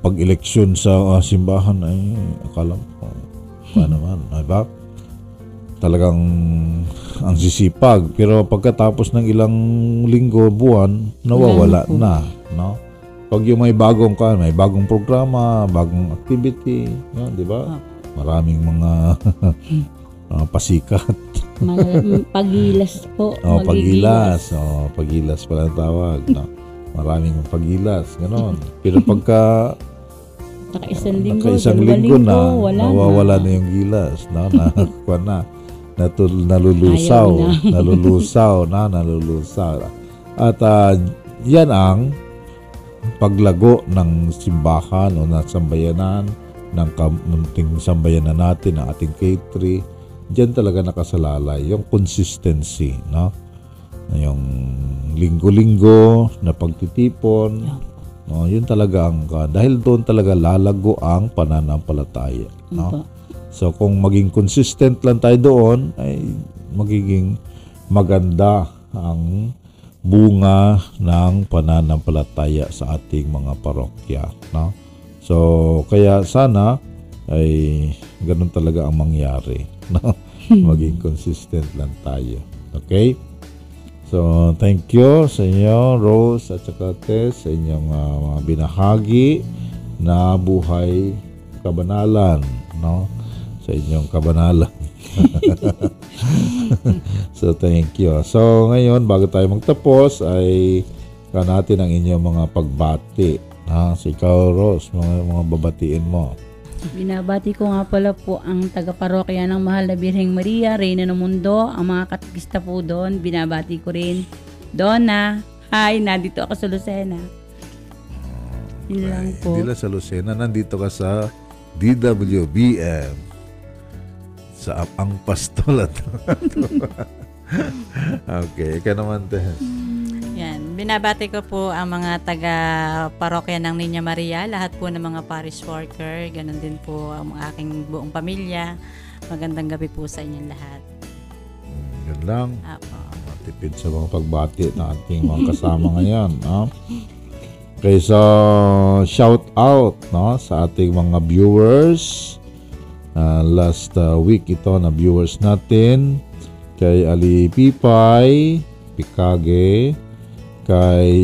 pag-eleksyon sa ah, simbahan ay akala mo, pa *laughs* naman, ay ba? Talagang ang sisipag. Pero pagkatapos ng ilang linggo, buwan, nawawala na. No? Pag yung may bagong ka, may bagong programa, bagong activity, no, di ba? Maraming mga *laughs* ah, pasikat. Mal- pagilas po. *laughs* Oh, pagilas. Oh, pagilas pala ang tawag. No? Maraming pagilas, ganon. Pero pagka Saka isang linggo, naka isang dalawa linggo na, wala nawawala na. na yung gilas. No? *laughs* Na, kuwan na. Natul, nalulusaw. Ayaw nalulusaw na, nalulusaw. At ah, yan ang paglago ng simbahan o ng sambayanan ng kamunting sambayanan natin, ng ating K3, diyan talaga nakasalalay yung consistency, no? Yung linggo-linggo na pagtitipon, no? Yun talaga ang ah, dahil doon talaga lalago ang pananampalataya, no? So kung maging consistent lang tayo doon ay magiging maganda ang bunga ng pananampalataya sa ating mga parokya, no? So kaya sana ay ganun talaga ang mangyari, *laughs* no? maging consistent lang tayo. Okay? So, thank you sa inyo, Rose at saka Tess, sa inyong ah, mga binahagi na buhay kabanalan, no? Sa inyong kabanalan. *laughs* so, thank you. So, ngayon, bago tayo magtapos, ay ka natin ang inyong mga pagbati. Ha? So, ikaw, Rose, mga, mga babatiin mo. Binabati ko nga pala po ang taga-parokya ng Mahal na Birheng Maria, Reyna ng Mundo, ang mga katikista po doon. Binabati ko rin. Donna, hi, nandito ako sa Lucena. Yun lang po. Hindi lang sa Lucena, nandito ka sa DWBM sa Apang Pastola. *laughs* okay, ikaw naman, Tess. Yan. Binabati ko po ang mga taga-parokya ng Niña Maria, lahat po ng mga parish worker, ganun din po ang aking buong pamilya. Magandang gabi po sa inyong lahat. Yun lang. Apo. Matipid sa mga pagbati ng ating mga kasama *laughs* ngayon. No? Okay, so shout out no, sa ating mga viewers. Ah, last uh, week ito na viewers natin kay Ali Pipay, Pikage, kay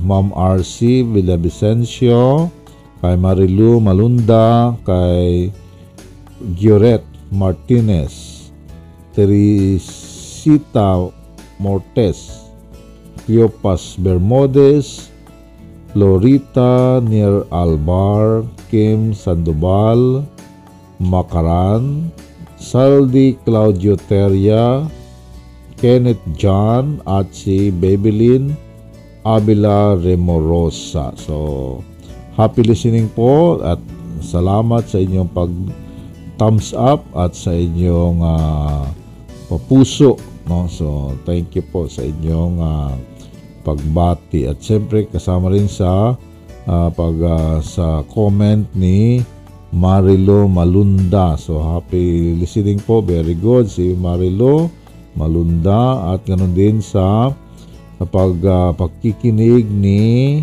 Ma'am RC Villavicencio, kay Marilu Malunda, kay Gioret Martinez, Teresita Mortes, Cleopas Bermudez, Florita near Albar, Kim Sandoval, Macaran, Saldi Claudio Teria, Kenneth John at si Babylin Avila Remorosa. So, happy listening po at salamat sa inyong pag thumbs up at sa inyong ah, papuso. No? So, thank you po sa inyong ah, pagbati. At siyempre, kasama rin sa ah, pag ah, sa comment ni Marilo Malunda. So, happy listening po. Very good. Si Marilo Malunda. At ganun din sa sa pag, ah, pagkikinig ni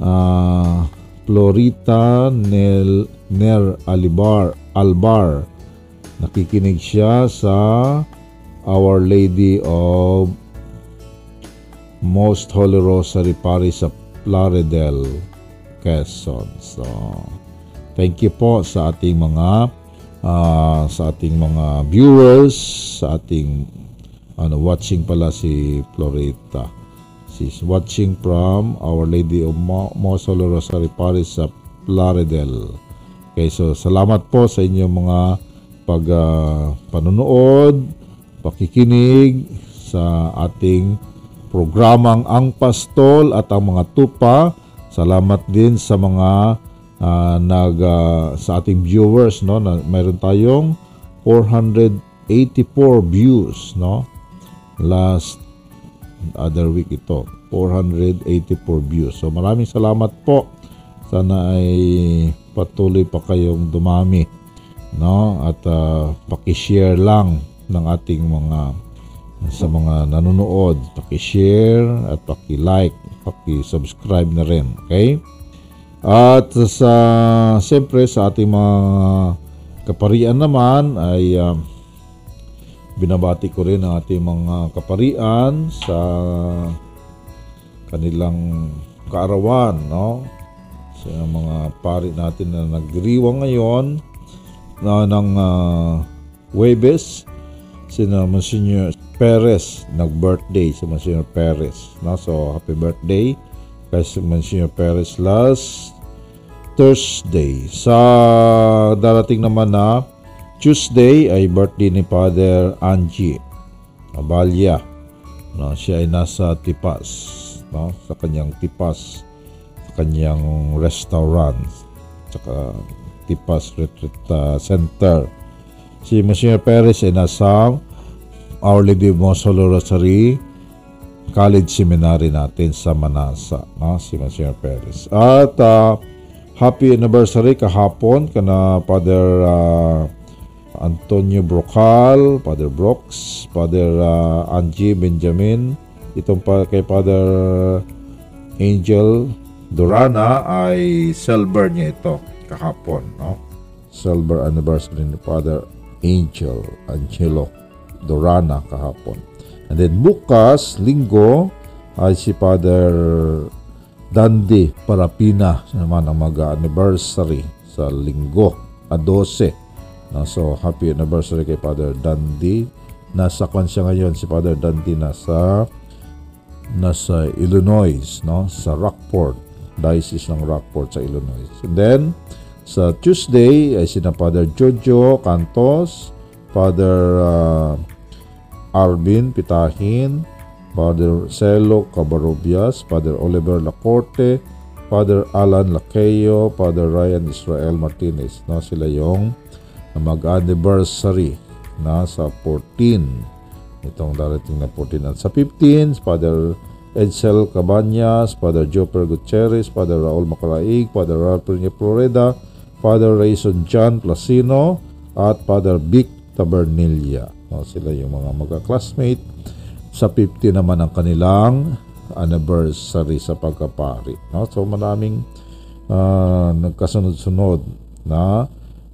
ah, Florita Nel, Ner Alibar, Albar. Nakikinig siya sa Our Lady of Most Holy Rosary Parish sa Plaridel, Quezon. So, thank you po sa ating mga ah, sa ating mga viewers, sa ating ano, watching pala si Florita. She's watching from Our Lady of Mo- Mosolo Rosary Parish sa Plaridel. Okay, so salamat po sa inyong mga pag ah, panunood, pakikinig sa ating programang Ang Pastol at ang mga tupa. Salamat din sa mga ah, nag ah, sa ating viewers no na mayroon tayong 484 views no last other week ito 484 views. So maraming salamat po. Sana ay patuloy pa kayong dumami no? At ah, paki-share lang ng ating mga sa mga nanonood. Paki-share at paki-like paki-subscribe na rin okay? At sa siyempre sa ating mga kaparian naman ay ah, binabati ko rin ang ating mga kaparian sa kanilang kaarawan, no? Sa mga pari natin na nagdiriwang ngayon na ng uh, Webes, sina Monsignor Perez, nag-birthday si Monsignor Perez. No? So, happy birthday kay si Monsignor Perez last Thursday. Sa darating naman na Tuesday ay birthday ni Father Angie Abalya. No, siya ay nasa Tipas, no, sa kanyang Tipas, sa kanyang restaurant, saka Tipas Retreat uh, Center. Si Monsignor Perez ay nasa Our Lady of Mosolo Rosary College Seminary natin sa Manasa, no, si Monsignor Perez. At ah, happy anniversary kahapon kana Father ah, Antonio Brocal, Father Brooks, Father uh, Angie Benjamin, itong pa kay Father Angel Durana ay silver niya ito kahapon, no? Silver anniversary ni Father Angel Angelo Durana kahapon. And then bukas, linggo, ay si Father Dandy Parapina naman ang mag-anniversary sa linggo, a 12. No, so, happy anniversary kay Father Dandy. Nasa kwan siya ngayon si Father Dandy nasa nasa Illinois, no? Sa Rockport, Diocese ng Rockport sa Illinois. And then sa Tuesday ay sina Father Jojo Cantos, Father uh, Arvin Pitahin, Father Celo Cabarobias, Father Oliver Lacorte, Father Alan Laqueo, Father Ryan Israel Martinez. No, sila yung mag-anniversary na sa 14 itong darating na 14 at sa 15 Father Edsel Cabanyas, Father Joper Gutierrez, Father Raul Macaraig, Father Ralph Peña Florida, Father Rayson John Placino at Father Vic Tabernilla. No, sila yung mga magka-classmate. Sa 50 naman ang kanilang anniversary sa pagkapari. No? So maraming ah, nagkasunod-sunod na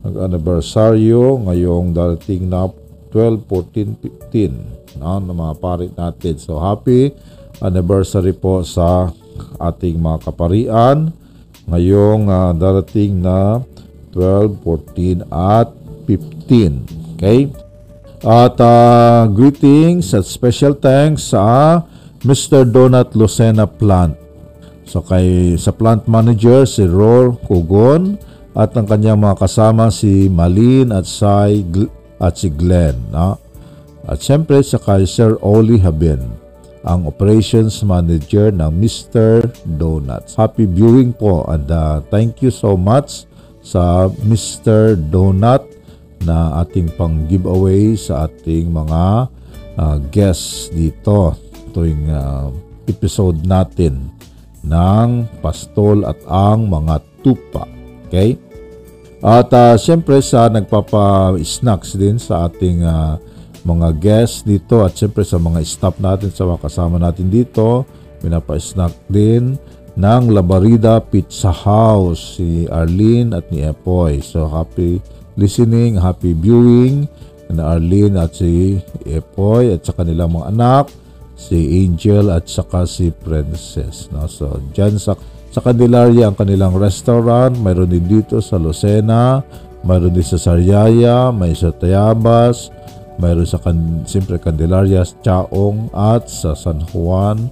nag-anniversaryo ngayong darating na 12, 14, 15 no, ng mga parit natin. So happy anniversary po sa ating mga kaparian ngayong ah, darating na 12, 14 at 15. Okay? At ah, greetings at special thanks sa Mr. Donat Lucena Plant. So kay sa plant manager si Ror Kugon at ang kanyang mga kasama si Malin at si at si Glenn, no? At siyempre sa kay Sir Oli Haben, ang operations manager ng Mr. Donuts. Happy viewing po and uh, thank you so much sa Mr. Donut na ating pang giveaway sa ating mga uh, guests dito tuwing uh, episode natin ng pastol at ang mga tupa. Okay? At uh, siyempre sa nagpapa-snacks din sa ating ah, mga guests dito at siyempre sa mga staff natin, sa mga kasama natin dito, pinapa-snack din ng Labarida Pizza House, si Arlene at ni Epoy. So happy listening, happy viewing na Arlene at si Epoy at sa kanilang mga anak, si Angel at saka si Princess. No? So dyan sa sa Candelaria ang kanilang restaurant, mayroon din dito sa Lucena, mayroon din sa Sariaya, may sa Tayabas, mayroon sa kan, siyempre Candelaria, Chaong at sa San Juan.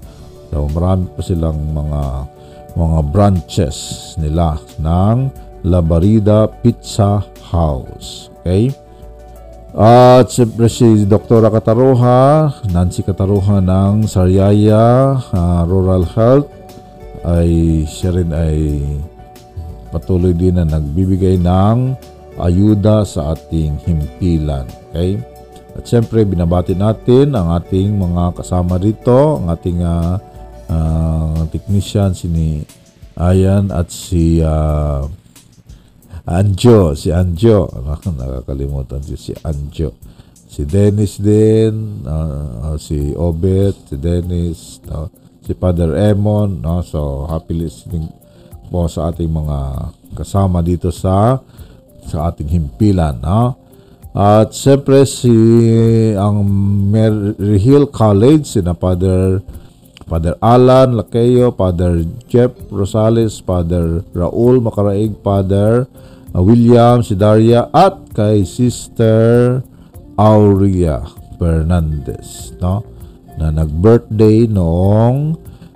So marami pa silang mga mga branches nila ng Labarida Pizza House. Okay? At siyempre si Dr. Kataroha, Nancy Kataroha ng Sariaya ah, Rural Health ay siya rin ay patuloy din na nagbibigay ng ayuda sa ating himpilan. Okay? At siyempre, binabati natin ang ating mga kasama dito, ang ating uh, uh, technician, si ni Ayan at si uh, Anjo, si Anjo. *laughs* Nakakalimutan ko si Anjo. Si Dennis din, uh, si Obet, si Dennis, no? Si Father Emon. No? So, happy listening po sa ating mga kasama dito sa sa ating himpilan. No? At siyempre si ang Mary Hill College, si na Father Father Alan Lakeyo, Father Jeff Rosales, Father Raul Makaraig, Father uh, William Sidaria at kay Sister Aurea Fernandez, no? Na nag-birthday noong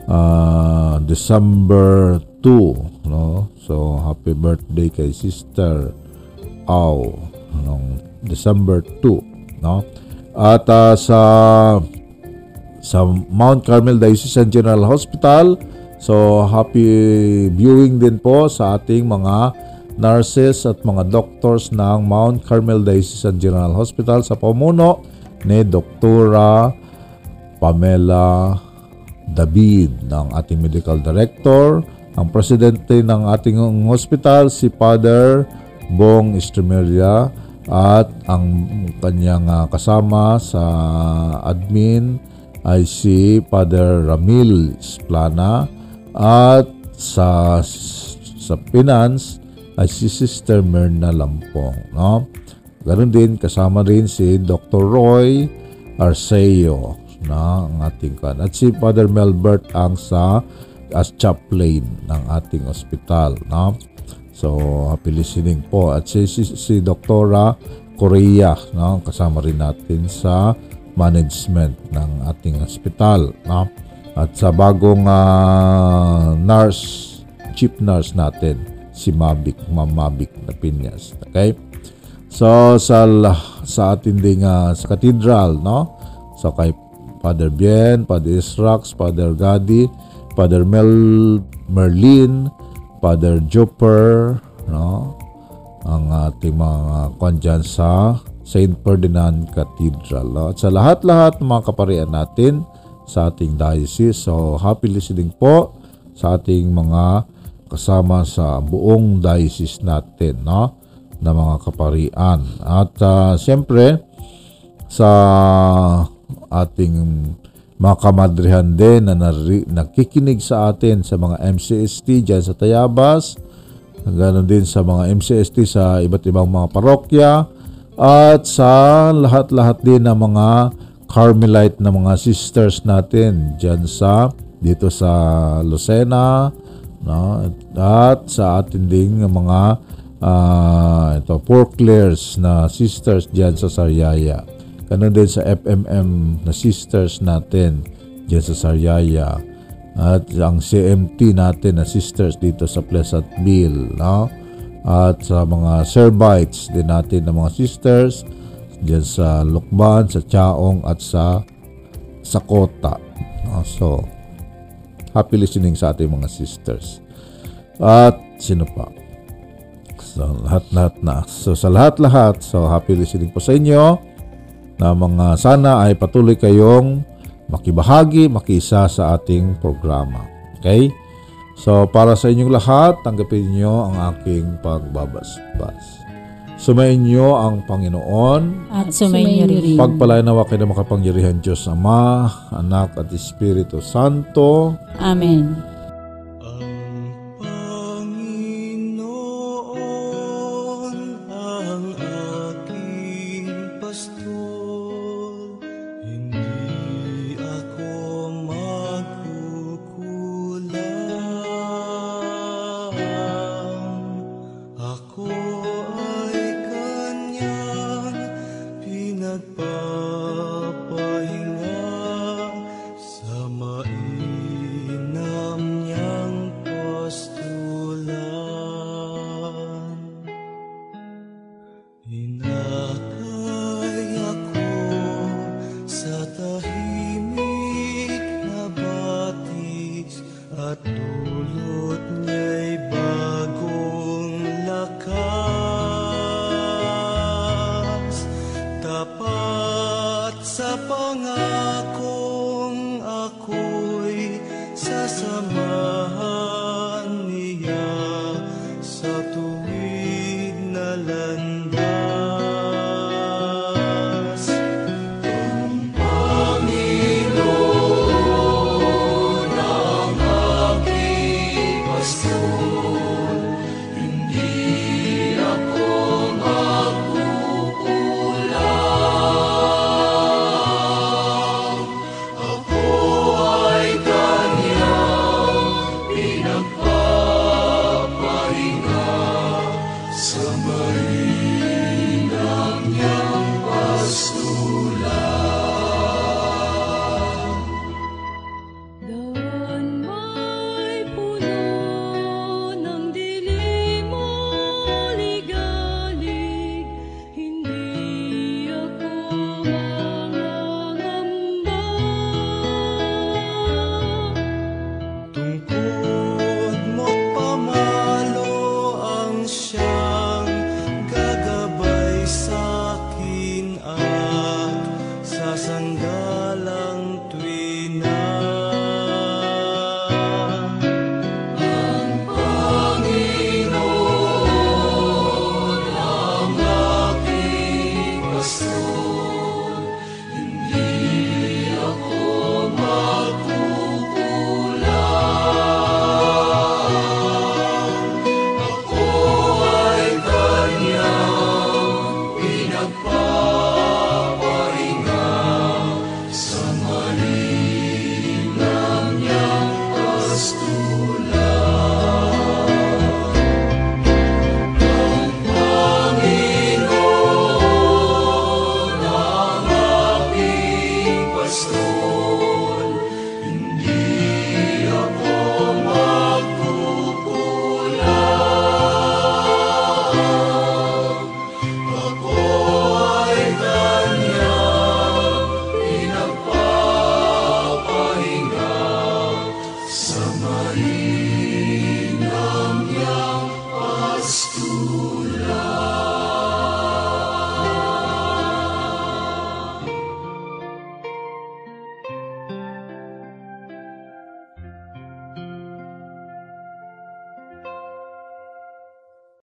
uh, December 2, no? So happy birthday kay Sister Au noong December 2, no? At uh, sa sa Mount Carmel Diocesan General Hospital, so happy viewing din po sa ating mga nurses at mga doctors ng Mount Carmel Diocesan General Hospital sa pamuno ni Doktora Pamela David ng ating medical director, ang presidente ng ating hospital si Father Bong Estremeria at ang kanyang uh, kasama sa admin ay si Father Ramil Splana at sa sa finance ay si Sister Myrna Lampong. No? Ganon din, kasama rin si Dr. Roy Arceo na ang ating kan. At si Father Melbert ang sa as chaplain ng ating ospital. No? So, happy listening po. At si, si, si Doktora Korea, no? kasama rin natin sa management ng ating ospital. No? At sa bagong uh, nurse, chief nurse natin, si Mabik, Ma'am Mabik na Pinyas. Okay? So, sa, sa ating ding uh, sa cathedral, no? So, kay Father Bien, Father Israx, Father Gadi, Father Mel Merlin, Father Jupper, no? Ang ating mga kwan dyan sa St. Ferdinand Cathedral. No? At sa lahat-lahat ng mga kaparian natin sa ating diocese. So, happy listening po sa ating mga kasama sa buong diocese natin, no? Na mga kaparian. At uh, siyempre, sa ating mga kamadrihan din na nari, nakikinig sa atin sa mga MCST dyan sa Tayabas, ganoon din sa mga MCST sa iba't ibang mga parokya, at sa lahat-lahat din ng mga Carmelite na mga sisters natin dyan sa dito sa Lucena no? at sa atin ding mga uh, ito, Porclairs na sisters dyan sa Sariaya. Ganon din sa FMM na sisters natin dyan sa Sariaya. At ang CMT natin na sisters dito sa Pleasantville. No? At sa mga Servites din natin na mga sisters dyan sa Lukban, sa Chaong at sa Sakota. No? So, happy listening sa ating mga sisters. At sino pa? So, lahat-lahat na. So, sa lahat-lahat, so happy listening po sa inyo na mga sana ay patuloy kayong makibahagi, makisa sa ating programa. Okay? So, para sa inyong lahat, tanggapin niyo ang aking pagbabasbas. Sumayin niyo ang Panginoon. At sumayin niyo rin. Pagpalain nawa kayo ng makapangyarihan Diyos Ama, Anak at Espiritu Santo. Amen.